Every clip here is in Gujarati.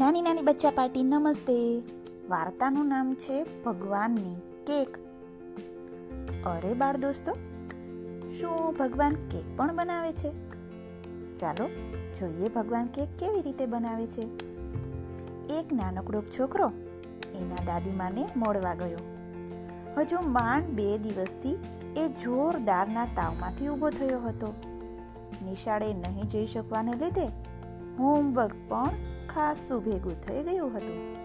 નાની નાની બચ્ચા પાર્ટી, નમસ્તે. વાર્તાનું નામ છે ભગવાનની કેક. અરે બાળ દોસ્તો, શું ભગવાન કેક પણ બનાવે છે? ચાલો જોઈએ ભગવાન કેક કેવી રીતે બનાવે છે. એક નાનકડો છોકરો એના દાદીમાને મળવા ગયો. હજુ માંડ બે દિવસથી એ જોરદારના તાવમાંથી ઊભો થયો હતો. નિશાળે નહીં જઈ શકવાને લીધે હોમવર્ક પણ ખાસું ભેગું થઈ ગયું હતું.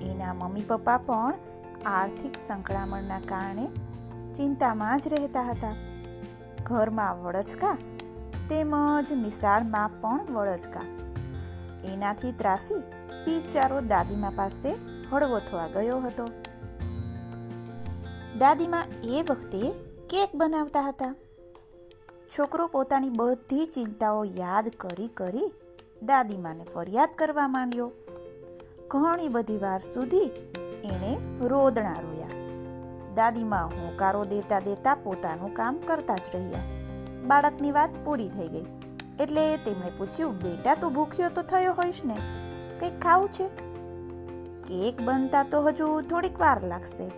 એના મમ્મી પપ્પા પણ આર્થિક સંકળામણના કારણે ચિંતામાં જ રહેતા હતા. ઘરમાં વળચકા તેમજ નિશાળમાં પણ વળચકા. એનાથી ત્રાસી બિચારો દાદીમા પાસે હળવો થવા ગયો હતો. દાદીમા એ વખતે કેક બનાવતા હતા. છોકરો પોતાની બધી ચિંતાઓ યાદ કરી કરી દાદીમાને ફરિયાદ કરવા માંડ્યો. ઘણી બધી વાર સુધી એણે રોદણા રોયા. દાદીમા હોંકારો દેતા દેતા પોતાનું કામ કરતા જ રહ્યા. બાળકની વાત પૂરી થઈ ગઈ. એટલે તેમણે પૂછ્યું, બેટા, તું ભૂખ્યો તો થયો હોઈશ ને? કંઈક ખાવું છે? કેક બનતા તો હજુ થોડીક વાર લાગશે.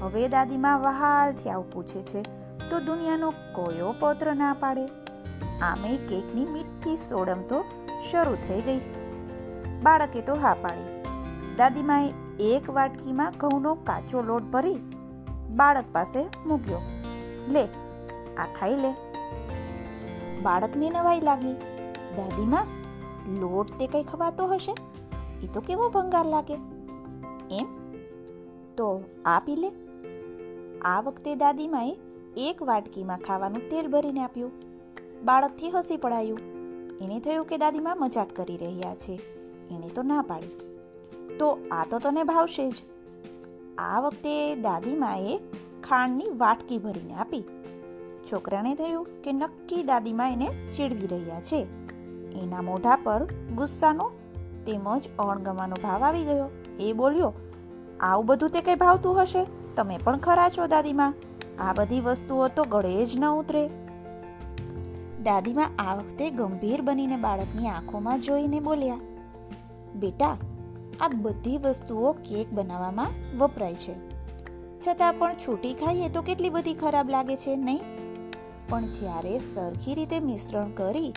હવે દાદીમાં વહાલથી આવું પૂછે છે, તો દુનિયાનો કયો પોત્ર ના પાડે? આમે કેકની મીઠી સોડમ તો શરૂ થઈ ગઈ. બાળકે તો હા પાડી. દાદીમાએ એક વાટકીમાં ઘઉંનો કાચો લોટ ભરી બાળક પાસે મૂક્યો. લે, આ ખાઈ લે. બાળકને નવાઈ લાગી. દાદીમાં, લોટ તે કઈ ખવાતો હશે? એ તો કેવો ભંગાર લાગે. એમ? તો આ પી લે. આ વખતે દાદીમાએ એક વાટકીમાં ખાવાનું તેલ ભરીને આપ્યું. બાળકથી હસી પડાયું. એને થયું કે દાદીમાં મજાક કરી રહ્યા છે. એણે તો ના પાડી. તો આ તો તને ભાવશે જ. આ વખતે દાદીમાએ ખાંડની વાટકી ભરીને આપી. છોકરાને થયું કે નક્કી દાદીમા એને ચીડવી રહ્યા છે. એના મોઢા પર ગુસ્સાનો તેમજ અણગમાનો ભાવ આવી ગયો. એ બોલ્યો, આવું બધું તે કંઈ ભાવતું હશે? તમે પણ ખરા છો દાદીમા આ બધી વસ્તુઓ તો ગળે જ ન ઉતરે. દાદીમાં આ વખતે ગંભીર બનીને બાળકની આંખોમાં જોઈને બોલ્યા, બેટા, આ બધી વસ્તુઓ કેક બનાવવામાં વપરાય છે. છતાં પણ છૂટી ખાઈએ તો કેટલી બધી ખરાબ લાગે છે, નહીં? પણ જ્યારે સરખી રીતે મિશ્રણ કરી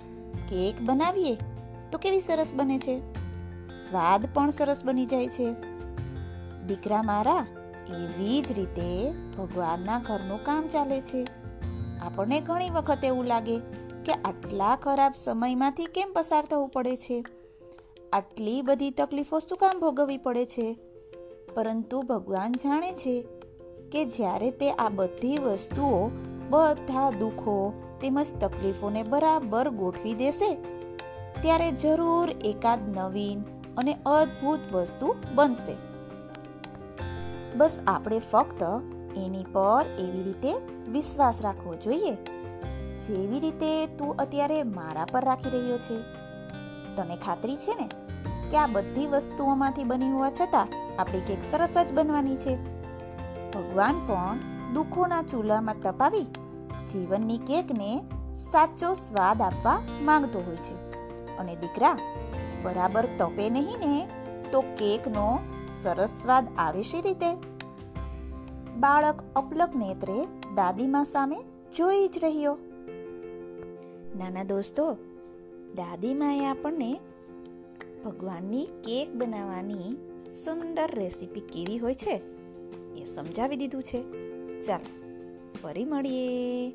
કેક બનાવીએ, તો કેવી સરસ બને છે? સ્વાદ પણ સરસ બની જાય છે. દીકરા મારા, એવી જ રીતે ભગવાનના ઘરનું કામ ચાલે છે. આપણને ઘણી વખત એવું લાગે કે આટલા ખરાબ સમયમાંથી કેમ પસાર થવું પડે છે? આટલી બધી તકલીફો શું કામ ભોગવવી પડે છે? પરંતુ ભગવાન જાણે છે કે જ્યારે તે આ બધી વસ્તુઓ, બધા દુઃખો તેમજ તકલીફોને બરાબર ગોઠવી દેશે, ત્યારે જરૂર એકાદ નવીન અને અદ્ભુત વસ્તુ બનશે. બસ આપણે ફક્ત એની પર એવી રીતે વિશ્વાસ રાખવો જોઈએ. જેવી રીતે તું અત્યારે મારા પર રાખી રહ્યો છે? તને ખાતરી છે ને કે આ બધી વસ્તુઓમાંથી બની હોવા છતાં આપણી કેક સરસ જ બનવાની છે? ભગવાન પણ દુઃખોના ચૂલામાં તપાવી જીવનની કેકને સાચો સ્વાદ આપવા માંગતો હોય છે. અને દીકરા, બરાબર તપે નહીં ને તો કેકનો સરસ સ્વાદ આવે છે રીતે? બાળક અપલક નેત્રે દાદીમા સામે જોઈ જ રહ્યો. નાના દોસ્તો, દાદીમાએ આપણને ભગવાનની કેક બનાવવાની સુંદર રેસીપી કેવી હોય છે એ સમજાવી દીધું છે. ચાલો, ફરી મળીએ.